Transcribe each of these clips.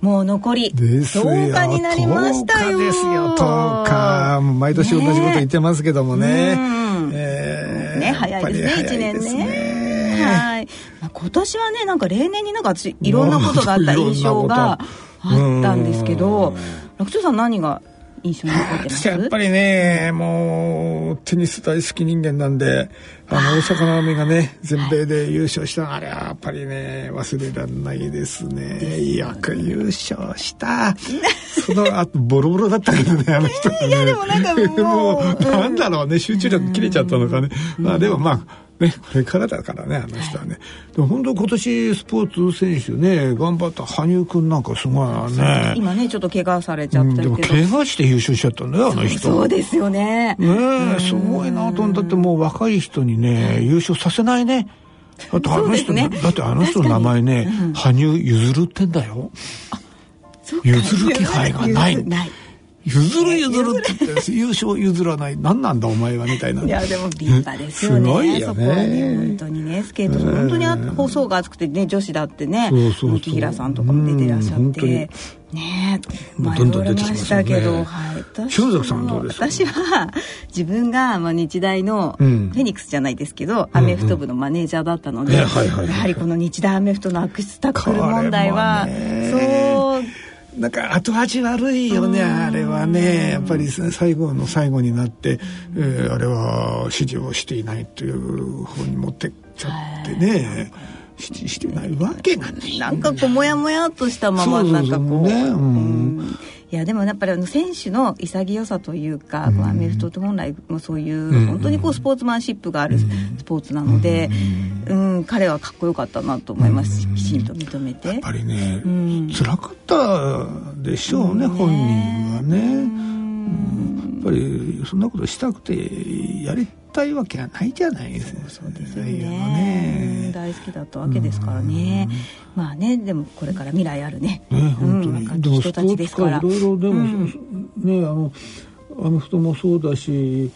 もう残り10日になりましたよ。ですよ、10日。毎年同じこと言ってますけどもね。ねえー、ね早いですね、1年ね。はい。まあ、今年はね、なんか例年になんかいろんなことがあった印象があったんですけど、楽長さん何が印象に残ってます？やっぱりねもうテニス大好き人間なんであの大阪なおみがね全米で優勝したあれはやっぱりね忘れられないですね。よく優勝した。その後ボロボロだったけどね あの人ね。いやでもなんかもう なんだろうね集中力切れちゃったのかね、まあでもまあね、これからだからね、あの人はね。はい、でも本当今年スポーツ選手ね、頑張った羽生くんなんかすごいね。今ね、ちょっと怪我されちゃったけど、うん、でも怪我して優勝しちゃったんだよ、あの人。そうですよね。ねすごいなと思ったってもう若い人にね、優勝させないね。だってあの人、ね、だってあの人の名前ね、うん、羽生結弦ってんだよ。譲る気配がない。ない。譲る譲るって言って優勝譲らない。何なんだお前はみたいな。いやでも立派ですよね。すごいよね。本当にね。スケート本当に放送が熱くてね女子だってね三木平さんとかも出てらっしゃってねもうどんどん出てきましたけど、はい、私は自分が、まあ、日大のフェニックスじゃないですけど、アメフト部のマネージャーだったので、やはりこの日大アメフトの悪質タックル問題はそうなんか後味悪いよねあれはねやっぱり最後の最後になって、えー、あれは指示をしていないという方に持ってっちゃってね。指示してないわけがない。なんかこうモヤモヤとしたままなんかこう。いやでもやっぱりあの選手の潔さというか、うん、アメフトって本来もそういう本当にこうスポーツマンシップがあるスポーツなので、うん、うん、彼はかっこよかったなと思いますし、きちんと認めて。やっぱりね、うん、辛かったでしょうね、本人はね。やっぱりそんなことしたくてやりたいわけはないじゃないですか。そうですよね。ね。大好きだったわけですからね。まあねでもこれから未来あるね。ね本当に、うん、でも人たちですから。いろいろでも、うん、ねあのアメフトもそうだし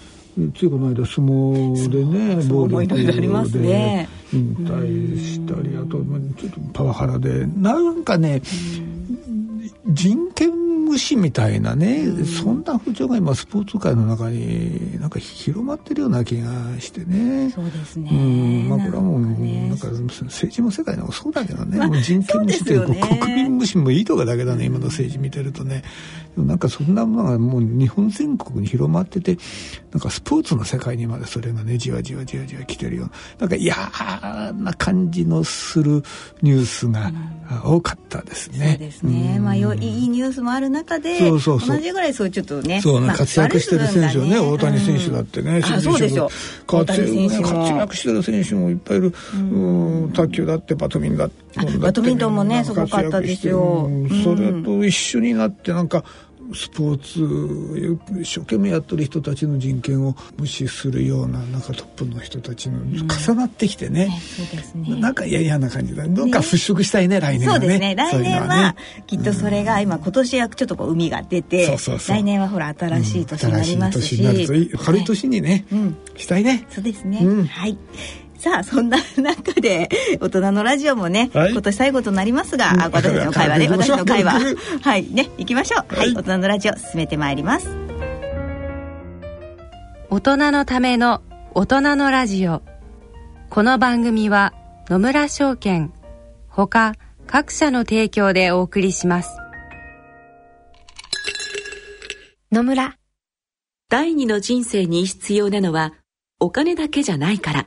ついこの間相撲でね暴力で引退したり、あとちょっとパワハラでなんかね、人権無視みたいなね、うん、そんな風潮が今スポーツ界の中になんか広まってるような気がしてね。そうですね。うん、まあこれはもうなんか政治も世界でもそうだけどね、まあ、人権無視というね、国民無視もいいとかだけだね今の政治見てるとね。なんかそんなものがもう日本全国に広まっててなんかスポーツの世界にまでそれがねじわじわじわじわ来てるような。なんか嫌な感じのするニュースが多かったですね。そうですね。まあよいいニュースもある中でそうそうそう。同じぐらいそうちょっとねそうね、まあ、活躍してる選手はね、大谷選手だってね、うん、そうでしょ活躍してる選手もいっぱいいる、うん、卓球だってバドミントンバドミントンもねすごかったですよ、それと一緒になってなんかスポーツ一生懸命やってる人たちの人権を無視するようななんかトップの人たちの重なってきてね,、うん、なんか嫌な感じだ。どっか払拭したいね、ね、来年はね。そうですね来年はきっとそれが今、今年はちょっとこう海が出て来年はほら新しい年になりますし、うん、新しい軽い年にね、はい、したいね。そうですね、はいさあ、そんな中で、大人のラジオもね、はい、今年最後となりますが、うん、私たちの会話ね、私の会話。はい、ね、行きましょう。はい、大人のラジオ、進めてまいります。大人のための大人のラジオ。この番組は、野村証券、ほか、各社の提供でお送りします。野村。第二の人生に必要なのは、お金だけじゃないから。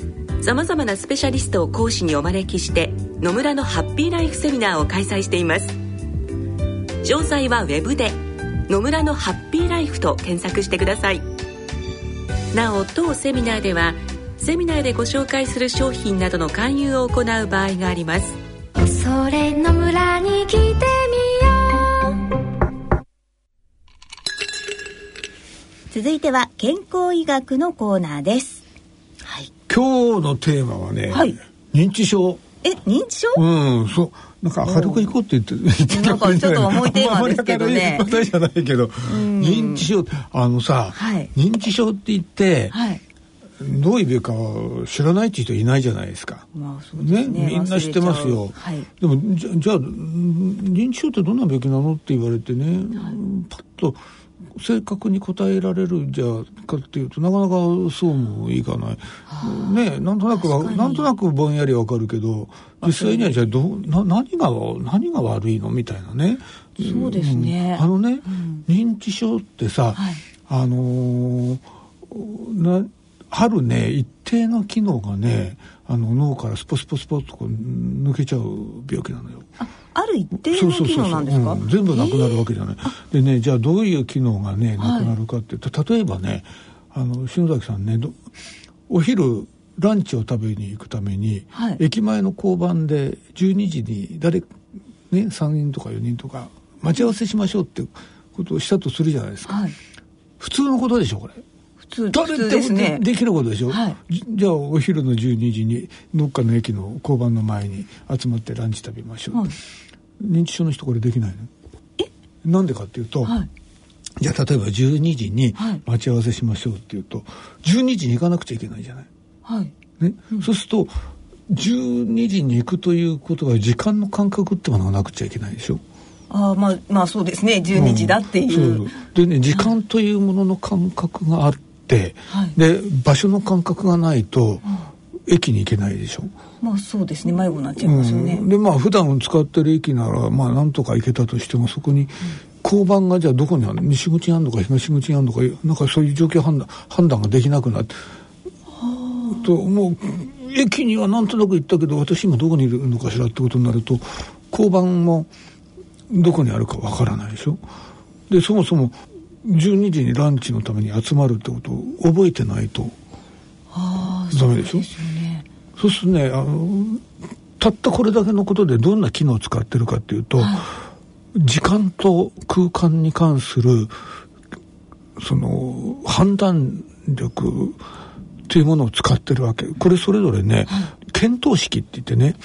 さまざまなスペシャリストを講師にお招きして野村のハッピーライフセミナーを開催しています。詳細はウェブで「野村のハッピーライフ」と検索してください。なお当セミナーではセミナーでご紹介する商品などの勧誘を行う場合があります。それの村に来てみよう。続いては健康医学のコーナーです、はい、今日のテーマはね、はい、認知症。え認知症？うんそう。なんか明るく行こうって言ってなんかちょっと重いテーマですけどね。じゃないけど、認知症あのさ、はい、認知症って言って、はい、どういう病気か知らないっていう人いないじゃないですか。まあそね、ね、みんな知ってますよ。はい、でもじゃじゃあ認知症ってどんな病気なのって言われてね、はい、パッと正確に答えられるじゃかっていうとなかなかそうもいかない。ねなんとなくはなんとなくぼんやりわかるけど実際にはじゃあどな何が何が悪いのみたいなね。そうですね。うん、あのね、うん、認知症ってさ、はい、あのー、なあるね一定の機能がねあの脳からスポスポスポッとこう抜けちゃう病気なのよ。あある一定の機能なんですか、全部なくなるわけじゃない。えー、でねじゃあどういう機能がねなくなるかっていうと、はい、例えばねあの篠崎さんねお昼ランチを食べに行くために、はい、駅前の交番で12時に誰ね3人とか4人とか待ち合わせしましょうってことをしたとするじゃないですか。はい、普通のことでしょこれ。通誰でもで,、できることでしょ、はい、じゃあお昼の12時にどっかの駅の交番の前に集まってランチ食べましょう、はい、認知症の人これできないの？え？なんでかっていうと、はい、じゃあ例えば12時に待ち合わせしましょうっていうと12時に行かなくちゃいけないじゃない？はい。ね、うん、そうすると12時に行くということは時間の感覚ってものがなくちゃいけないでしょ？あまあまあそうですね。12時だっていう。うん、でね時間というものの感覚があって、はい、で場所の感覚がないと、駅に行けないでしょ？まあそうですね迷子になっちゃいますよね。うん、でまあ普段使ってる駅ならまあなんとか行けたとしてもそこに交番がじゃあどこにある？の西口にあるのか東口にあるのかなんかそういう状況判断判断ができなくなって。ともう駅にはなんとなく行ったけど私今どこにいるのかしらってことになると交番もどこにあるかわからないでしょ？でそもそも12時にランチのために集まるってことを覚えてないと。ダメでしょ？そうするとね。あのたったこれだけのことでどんな機能を使ってるかっていうと、はい、時間と空間に関するその判断力っていうものを使ってるわけ。これそれぞれね、はい、見当式って言ってね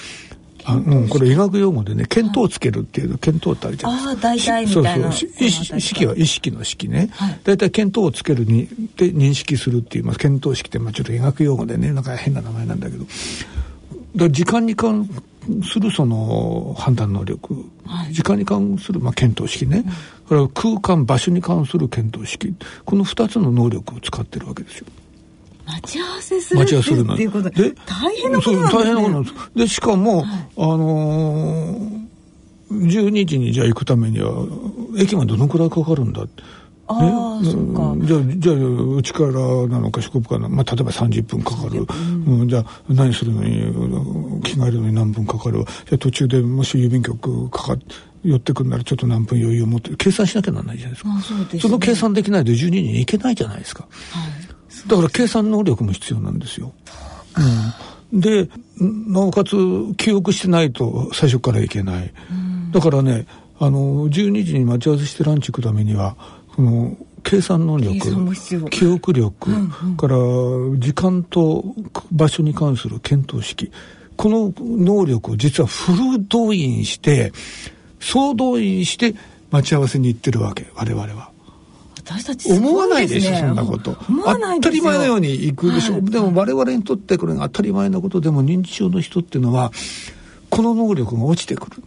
あうん、これ医学用語でね見当をつけるっていう見当ってあるじゃないですか。ああ大体みたいな。そうそう。意識は意識の式ね。はい、大体見当をつけるにで認識するっていうまあ見当式ってまあちょっと医学用語でねなんか変な名前なんだけど。だ時間に関するその判断能力、はい、時間に関するまあ見当式ね、うん、空間場所に関する見当式。この2つの能力を使ってるわけですよ。待ち合わせする待ち合わせするっていうことで大変なことなんです、ね、大変なことなんです。でしかも、はい、あのー、12時にじゃあ行くためには駅までどのくらいかかるんだって。ああ、ね、そうか。じゃあ、じゃあ、うちからなのか四国から。まあ、例えば30分かかる。うん、じゃあ、何するのに、着替えるのに何分かかる。じゃあ、途中でもし郵便局かかって、寄ってくるならちょっと何分余裕を持って計算しなきゃならないじゃないですか。そすね、その計算できないと12時に行けないじゃないですか。はいだから計算能力も必要なんですよ。うん、でなおかつ記憶してないと最初からいけない。だからねあの12時に待ち合わせしてランチ行くためにはその計算能力記憶力、うんうん、から時間と場所に関する検討式この能力を実はフル動員して総動員して待ち合わせに行ってるわけ我々は。私たち、ね、思わないでしょそんなこと。当たり前のように行くでしょ、はい、でも我々にとってこれが当たり前のことでも認知症の人っていうのはこの能力が落ちてくる。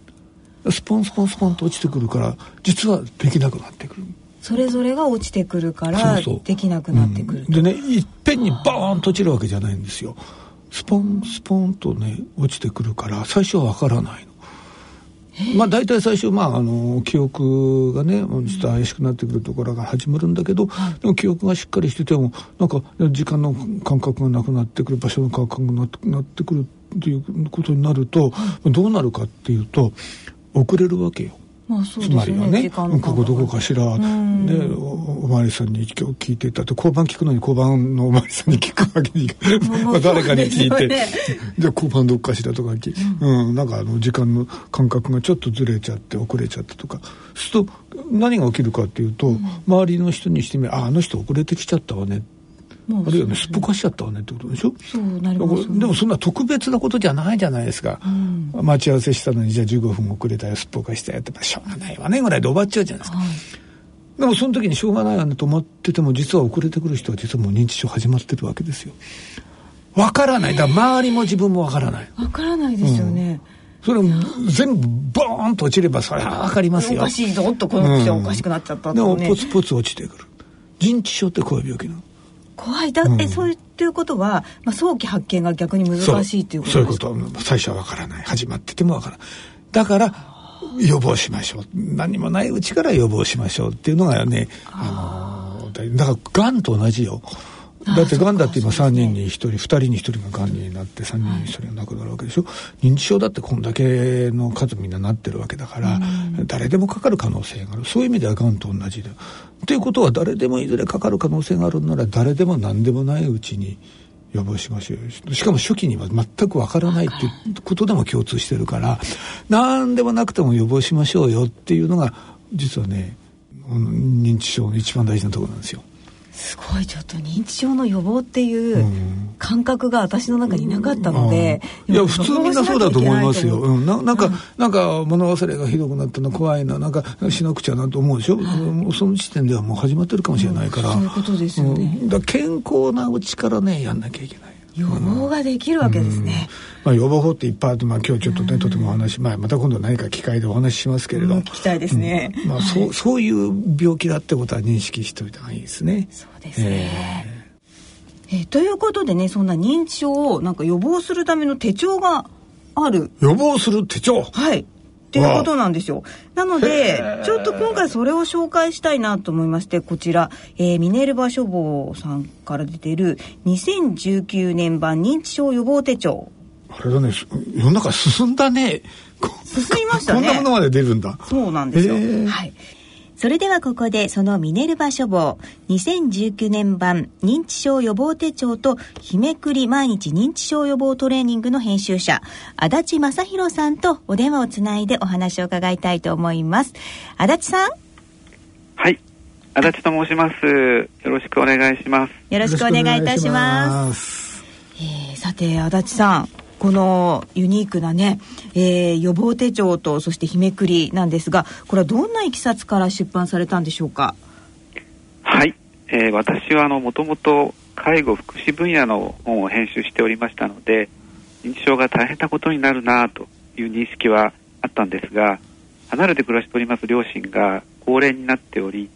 スポンスポンスポンと落ちてくるから実はできなくなってくる。それぞれが落ちてくるからできなくなってくる、うん、でねいっぺんにバーンと落ちるわけじゃないんですよ。スポンスポンとね落ちてくるから最初はわからないのまあ大体最初まああの記憶がねちょっと怪しくなってくるところが始まるんだけど、はい、でも記憶がしっかりしててもなんか時間の感覚がなくなってくる場所の感覚がなってくるっていうことになると、はい、どうなるかっていうと遅れるわけよ。まあそうですね、つまりはねここどこかしら、ね、お巡りさんに今日聞いてたって交番聞くのに交番のお巡りさんに聞くわけにいかまあ誰かに聞いて、ね、じゃあ交番どっかしらとか、うん、うん、なんかあの時間の感覚がちょっとずれちゃって遅れちゃったとか。すると何が起きるかっていうと、うん、周りの人にしてみああの人遅れてきちゃったわねあるいはねすっぽかしちゃったわねってことでしょ？そうなります、ね、でもそんな特別なことじゃないじゃないですか、うん、待ち合わせしたのにじゃあ15分遅れたよすっぽかしたよってしょうがないわねぐらいで終わっちゃうじゃないですか、はい、でもその時にしょうがないわねと思ってても実は遅れてくる人は実はもう認知症始まってるわけですよ。わからない。だから周りも自分もわからない。わからないですよね、うん、それ全部ボーンと落ちればそれは分かりますよ。おかしいぞとこの口はおかしくなっちゃった、ね。うん、でもポツポツ落ちてくる。認知症ってこういう病気なの怖い。だ、うん、えそういうことは、まあ、早期発見が逆に難しいっていうことですか？そう。いうこと。最初はわからない。始まっててもわからないだから予防しましょう。何もないうちから予防しましょうっていうのがねあのだからがんと同じよだってがんだって今3人に1人2人に1人ががんになって3人に1人が亡くなるわけでしょ、はい、認知症だってこんだけの数みんななってるわけだから、誰でもかかる可能性がある。そういう意味ではがんと同じで。ということは誰でもいずれかかる可能性があるなら誰でも何でもないうちに予防しましょうしかも初期には全くわからないっていうことでも共通してるから何でもなくても予防しましょうよっていうのが実はね認知症の一番大事なところなんですよ。すごいちょっと認知症の予防っていう感覚が私の中になかったので、うん、いや普通みんなそうだと思いますよ、うん、ななんか、うん、なんか物忘れがひどくなったの怖いななんかしなくちゃなと思うでしょ、うん、その時点ではもう始まってるかもしれないから、そういうことですよね、だ健康なうちからねやんなきゃいけない予防ができるわけですね、まあ、予防法っていっぱいあって、まあ、今日ちょっとね、とてもお話、まあ、また今度何か機会でお話ししますけれど、聞きたいですね、まあ、そうそういう病気だってことは認識しておいた方がいいですね。そうですね、えー、えー、ということでねそんな認知症をなんか予防するための手帳がある。予防する手帳？はいっていうことなんですよ。なので、ちょっと今回それを紹介したいなと思いまして、こちら、えー、ミネルヴァ書房さんから出てる2019年版認知症予防手帳。あれだね、世の中進んだね。進みましたね。こんなものまで出るんだ。そうなんですよ。はい。それではここでそのミネルヴァ書房2019年版認知症予防手帳と日めくり毎日認知症予防トレーニングの編集者足立正弘さんとお電話をつないでお話を伺いたいと思います。足立さん？はい。足立と申します。よろしくお願いします。よろしくお願いいたします。えー、さて足立さんこのユニークなね、えー、予防手帳とそして日めくりなんですがこれはどんないきさつから出版されたんでしょうか？はい、えー、私はあのもともと介護福祉分野の本を編集しておりましたので認知症が大変なことになるなという認識はあったんですが離れて暮らしております両親が高齢になっており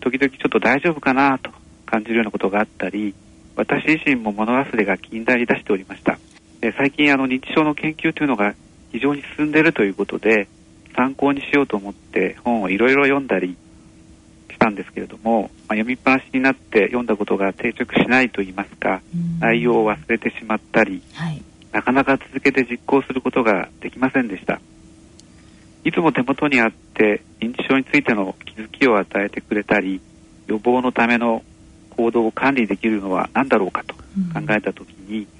時々ちょっと大丈夫かなと感じるようなことがあったり私自身も物忘れが気になりだしておりました。最近あの認知症の研究というのが非常に進んでいるということで参考にしようと思って本をいろいろ読んだりしたんですけれども、まあ、読みっぱなしになって読んだことが定着しないといいますか、内容を忘れてしまったり、はい、なかなか続けて実行することができませんでした。いつも手元にあって認知症についての気づきを与えてくれたり予防のための行動を管理できるのは何だろうかと考えた時に、うん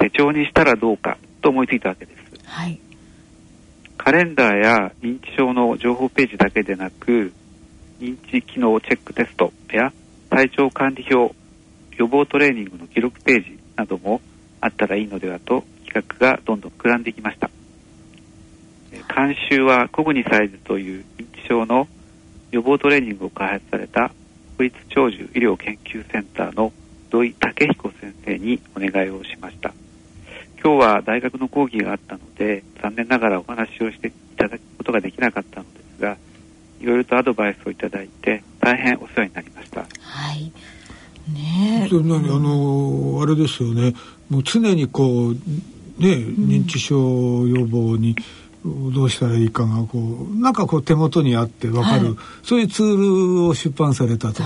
手帳にしたらどうかと思いついたわけです。はい、カレンダーや認知症の情報ページだけでなく、認知機能チェックテストや体調管理表、予防トレーニングの記録ページなどもあったらいいのではと企画がどんどん膨らんできました。監修はコグニサイズという認知症の予防トレーニングを開発された国立長寿医療研究センターの土井武彦先生にお願いをしました。今日は大学の講義があったので残念ながらお話をしていただくことができなかったのですがいろいろとアドバイスをいただいて大変お世話になりました。はい。ねそれ何あのあれですよね。もう常にこうね認知症予防にどうしたらいいかがこうなんかこう手元にあって分かる、はい、そういうツールを出版されたと。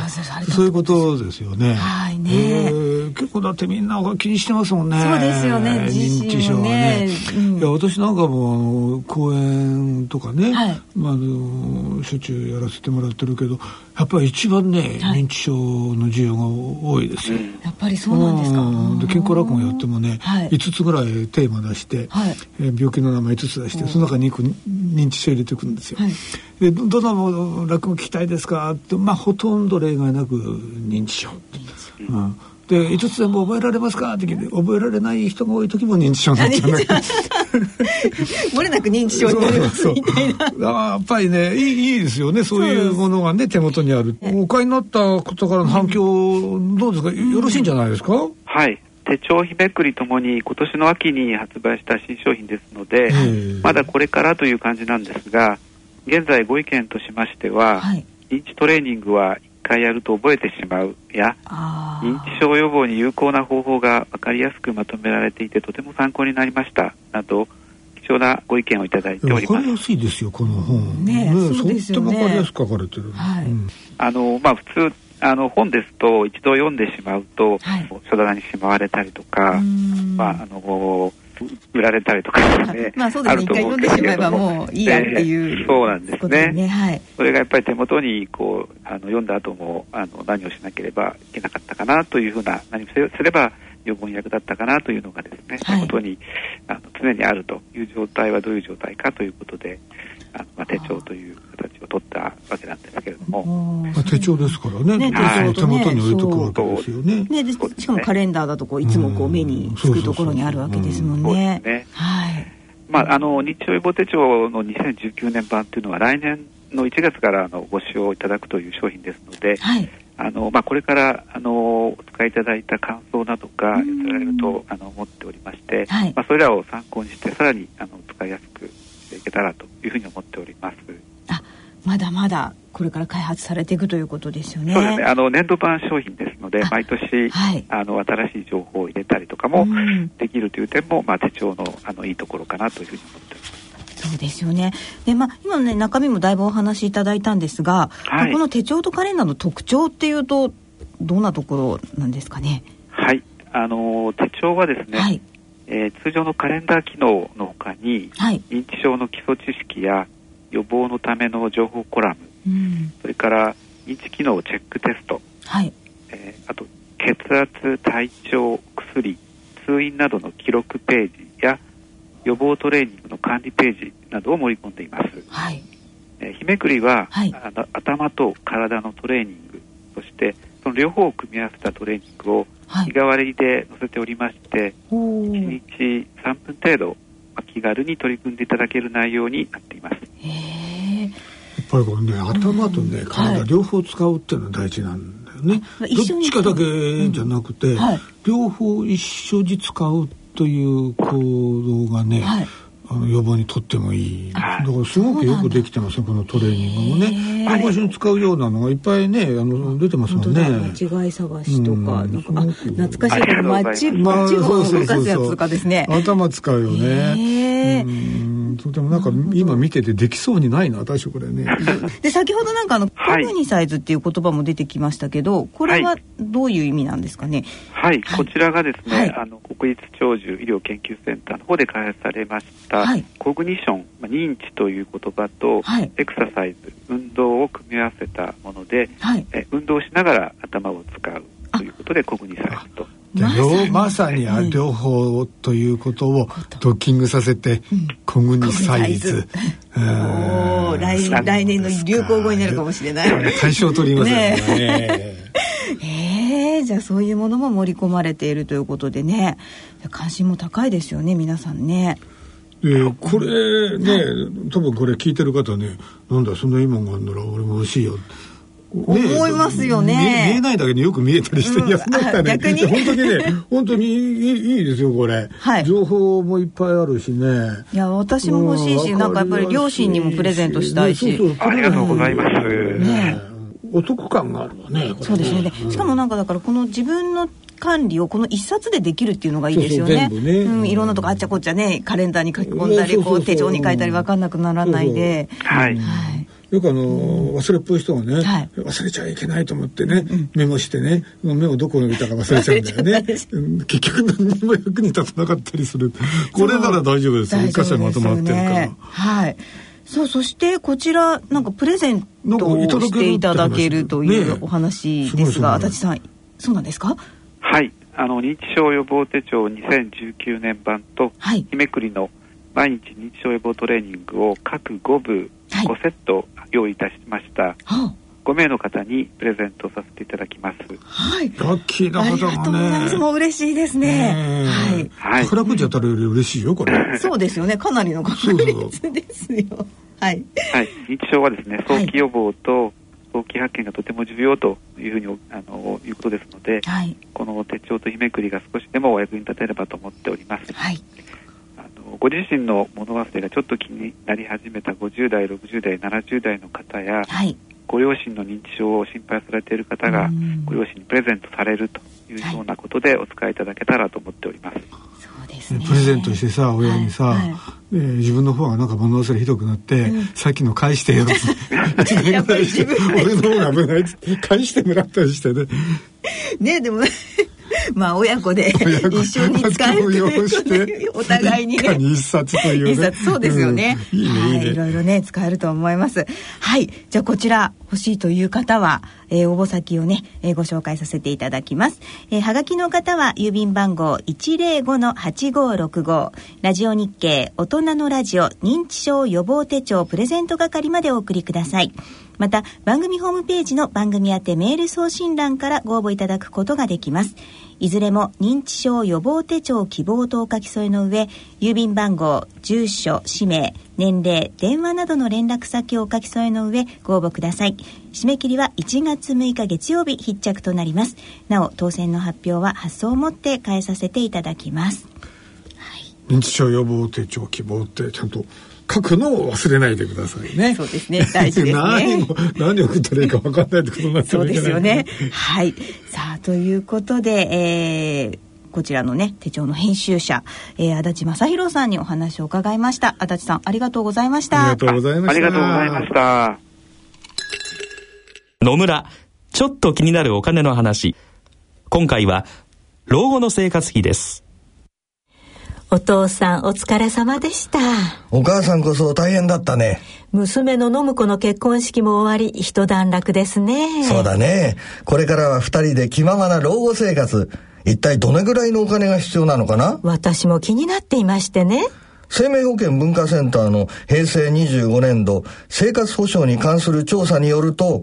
そういうことですよね。はいね、えー、結構だってみんな気にしてますもんね。そうですよね認知症はね。うん、いや私なんかも講演とかね、はい、まあ、あのしょっちゅうやらせてもらってるけどやっぱり一番ね、はい、認知症の需要が多いですよ。やっぱりそうなんですか。で健康落語やってもね、はい、5つぐらいテーマ出して、はい、えー、病気の名前5つ出してその中に1個認知症入れていくんですよ。はい、でどの落語聞きたいですかってまあほとんど例外なく認知症。うんで5つ全部覚えられますかって聞いて覚えられない人が多い時も認知症になっちゃう漏れなく認知症になりますみたいなやっぱりねいいいいですよねそういうものがね手元にあるお買いになった方からの反響どうですか、よろしいんじゃないですかはい手帳日めくりともに今年の秋に発売した新商品ですのでまだこれからという感じなんですが現在ご意見としましては、はい、認知トレーニングは回やると覚えてしまうや認知症予防に有効な方法が分かりやすくまとめられていてとても参考になりましたなど貴重なご意見をいただいております。わかりやすいですよこの本。ね、ねそうですよね。とわかりやすく書かれてる。はい。うん、あのまあ普通あの本ですと一度読んでしまうと、はい、書棚にしまわれたりとか、まああの売られたりとかですね。まあそうですね。一回読んでしまえばもういいやっていう、ね、そうなんですね。ねはい。それがやっぱり手元にこうあの読んだ後もあの何をしなければいけなかったかなというふうな何をすれば予防に役立ったかなというのがですね、はい、手元にあの常にあるという状態はどういう状態かということで、あのまあ手帳という形を取ったわけなんですけれども。手帳ですからね。ね手元に置いとくわけですよね。ねしかもカレンダーだとこういつもこう目につくところにあるわけですもんね。ねはい。まああの日曜予防手帳の2019年版というのは来年の1月からあのご使用いただくという商品ですので、はい、あのまあ、これからあのお使いいただいた感想などが寄せられるとあの思っておりまして、はい、まあ、それらを参考にしてさらにあの使いやすくしていけたらというふうに思っております。あまだまだこれから開発されていくということですよね。そうですね。あの年度版商品ですので、毎年、はい、あの新しい情報を入れたりとかもできるという点も、まあ手帳のあのいいところかなというふうに思っております。そうですよね。で、まあ、今のね、中身もだいぶお話しいただいたんですが、はい、この手帳とカレンダーの特徴っていうと、どんなところなんですかね？はい、あの手帳はですね、はい、えー、通常のカレンダー機能のほかに、はい、認知症の基礎知識や予防のための情報コラム、うん、それから認知機能チェックテスト、はいえー、あと血圧体調薬通院などの記録ページや予防トレーニングの管理ページなどを盛り込んでいます。はい。えー、日めくりは、はい、頭と体のトレーニング、そしてその両方を組み合わせたトレーニングを日替わりで載せておりまして、はい、1日3分程度、まあ、気軽に取り組んでいただける内容になっています。へやっぱりこれね頭とね、体両方使うっていうのは大事なんだよね。どっちかだけじゃなくて、うん。はい、両方一緒に使うという行動がね、はい、予防にとってもいい。だからすごくよくできてますこのトレーニングもね。看護師に使うようなのがいっぱいねあの出てますもんね。間違い探しとか,、なんかあ懐かしい。けどマッチマッチを動かすやつとかですね。頭使うよね。とてもなんか今見ててできそうにないな私これね。で先ほどなんかあのコグニサイズっていう言葉も出てきましたけどこれはどういう意味なんですかね？はい、こちらがですね、あの国立長寿医療研究センターの方で開発されました、コグニション、まあ、認知という言葉と、エクササイズ運動を組み合わせたもので、え運動しながら頭を使うということでコグニサイズと。まさに両方ということをドッキングさせて、コグニサイズ。お来来年の流行語になるかもしれない。対象取りますね。えー、じゃあそういうものも盛り込まれているということでね関心も高いですよね皆さんね。えー、これね多分これ聞いてる方ねなんだそんないいもんがあるなら俺も欲しいよ。思いますよね。見えないだけによく見えたりして、うん、いや逆に？本当にね 本当にいいいいですよこれ、はい、情報もいっぱいあるしね。いや私も欲しいし、うん、なんかやっぱり両親にもプレゼントしたいし、ね、そうそう。ありがとうございます、ねお得感があるわねそうですね。しかもなんかだからこの自分の管理をこの一冊でできるっていうのがいいですよね。そうそうね。うん、いろんなとこあっちゃこっちゃねカレンダーに書き込んだりこう手帳に書いたり分かんなくならないで。はい、はいよくあの、忘れっぽい人がね、はい、忘れちゃいけないと思ってね、うん、メモしてねメモどこに置いたか忘れちゃうんだよね。結局何にも役に立たなかったりする。これなら大丈夫です一箇所にまとまってるから。はい。さあそしてこちらなんかプレゼントをしていただけるというお話ですが、足立さんそうなんですか？はい。あの認知症予防手帳2019年版と、はい、日めくりの毎日認知症予防トレーニングを各5部5セット用意いたしました、はい、5名の方にプレゼントさせていただきます。はい。ラッキーな方がね。もう嬉しいですね。はい。はい。宝くじ当たるより嬉しいよこれ。そうですよね。かなりの確率ですよ。はい。はい。認知症はですね、早期予防と、早期発見がとても重要というふうにあのいうことですので、はい、この手帳と日めくりが少しでもお役に立てればと思っております。はい。ご自身の物忘れがちょっと気になり始めた50代、60代、70代の方や、はい、ご両親の認知症を心配されている方がご両親にプレゼントされるというようなことでお使いいただけたらと思っております。そうですね、プレゼントしてさ親にさ、はい。はい、えー、自分の方がなんか物忘れひどくなって、うん、さっきの返してよ1年ぐらいして 俺の方が危ないって返してもらったりしてね。ねでも まあ親子で一緒に使えるとお互いにね。一冊という、ね、そうですよね、うん、いいね、はい、いろいろね使えると思います。はいじゃあこちら欲しいという方は、えー、応募先をね、えー、ご紹介させていただきます、えー、はがきの方は郵便番号105-8565ラジオ日経大人のラジオ認知症予防手帳プレゼント係までお送りくださいまた番組ホームページの番組宛てメール送信欄からご応募いただくことができます。いずれも認知症予防手帳希望とお書き添えの上郵便番号住所氏名年齢電話などの連絡先をお書き添えの上ご応募ください。締め切りは1月6日月曜日必着となります。なお当選の発表は発送をもって返させていただきます、はい、認知症予防手帳希望ってちゃんと書くのを忘れないでくださいね。そうですね。大事ですね。何何を送ったらいいか分かんないってことになってそうですよね。はい。さあ、ということで、えー、こちらのね、手帳の編集者、えー、足立正弘さんにお話を伺いました。足立さん、ありがとうございました。ありがとうございました。ありがとうございました。野村、ちょっと気になるお金の話。今回は、老後の生活費です。お父さんお疲れ様でした。お母さんこそ大変だったね。娘の信子の結婚式も終わり一段落ですね。そうだね。これからは二人で気ままな老後生活。一体どれぐらいのお金が必要なのかな？私も気になっていましてね。生命保険文化センターの平成25年度生活保障に関する調査によると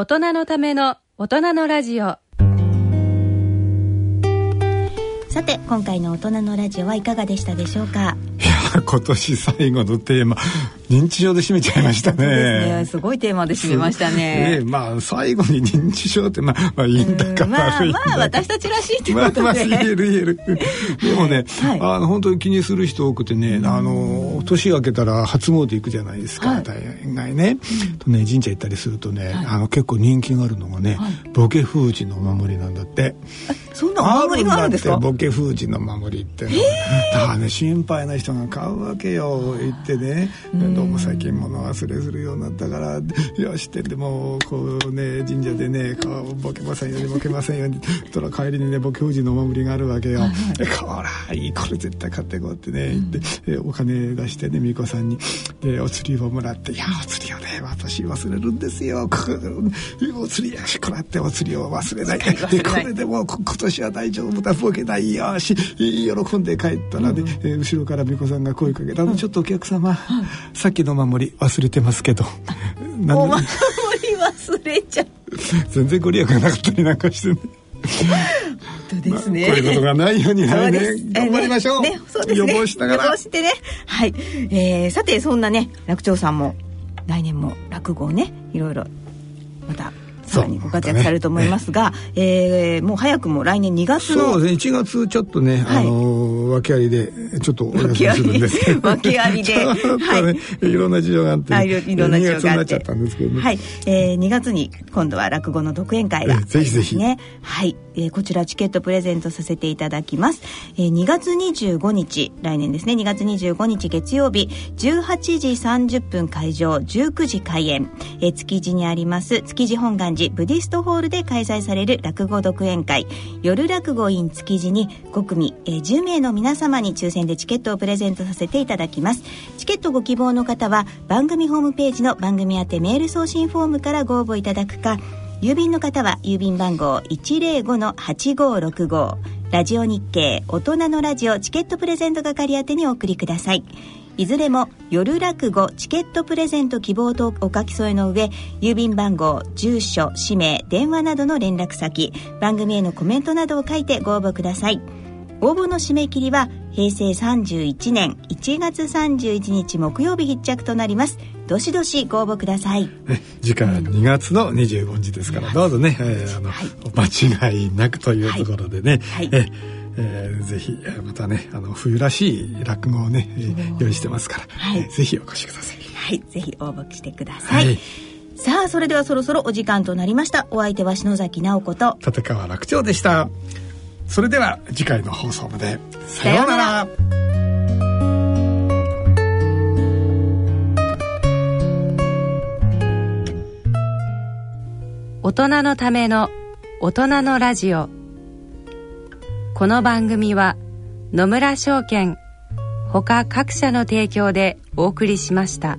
大人のための大人のラジオ。さて今回の大人のラジオはいかがでしたでしょうか？い 今年最後のテーマ認知症で締めちゃいましたね。ねすごいテーマで締めましたね。ね まあ最後に認知症ってまあまあいいんだか悪いんだか。まあまあ私たちらしいってことで。まあまあ言える言える。でもね、はい、あの本当に気にする人多くてね、あの年明けたら初詣行くじゃないですか、はい、大概ね。とね神社行ったりするとね、はい、あの結構人気があるのがね、ボケ封じのお守りなんだって。そんなお守りがあるんですか？ボケ封じの守りって。だからね心配な人が買うわけよ言ってね。どうも最近物忘れするようになったからよしってでもこうね神社でねボケませんようにボケませんようにとら帰りにねボケ富士のお守りがあるわけよ。はいこらいいこれ絶対買っていこうってね言って、お金出してね美子さんにでお釣りをもらって「いやお釣りをね私忘れるんですよ」お釣りやしこらってお釣りを忘れない。でこれでも今年は大丈夫だボケないよし喜んで帰ったらね、うん、後ろから美子さんが声かけた。の、うん、ちょっとお客様、さっきの守り忘れてますけど。お守り忘忘れちゃう。全然ご利益がなかったりなんかしてね。本当ですね、まあ、こういうことがないように来年頑張りましょう,、ねねそうですね、予防しながら。予防してね。はい、えー、さてそんなね楽長さんも来年も落語をねいろいろまたさらにご活躍されると思いますが、ね。えー、もう早くも来年2月のそうですね。1月ちょっとね、はい、あの訳ありでちょっとお休みするんです。けど訳ありで、ね、はい、いろんな事情があって、ね、いろんな事情があって。2月になっちゃったんですけどね。はい、えー、2月に今度は落語の独演会が、ね、ぜひぜひ。はい、えー、こちらチケットプレゼントさせていただきます、えー、2月25日来年ですね。2月25日月曜日18時30分会場19時開演、えー、築地にあります築地本願寺ブディストホールで開催される落語独演会。夜落語 in 築地に5組、えー、10名の皆様に抽選でチケットをプレゼントさせていただきます。チケットご希望の方は番組ホームページの番組宛てメール送信フォームからご応募いただくか郵便の方は郵便番号105-8565ラジオ日経大人のラジオチケットプレゼント係宛てにお送りください。いずれも夜落語チケットプレゼント希望とお書き添えの上郵便番号住所氏名電話などの連絡先番組へのコメントなどを書いてご応募ください。応募の締め切りは平成31年1月31日木曜日必着となります。どしどしご応募ください、ね、次回は2月の25日ですから、うん、どうぞね、えー、あの、はい、間違いなくというところでね、はい、ええー、ぜひまたねあの冬らしい落語をね、えー、用意してますから、はい、えー、ぜひお越しください。はい。ぜひ応募してください、はい、さあそれではそろそろお時間となりました。お相手は篠崎直子と立川楽長でしたそれでは次回の放送まで。さようなら。大人のための大人のラジオ。この番組は野村証券ほか各社の提供でお送りしました。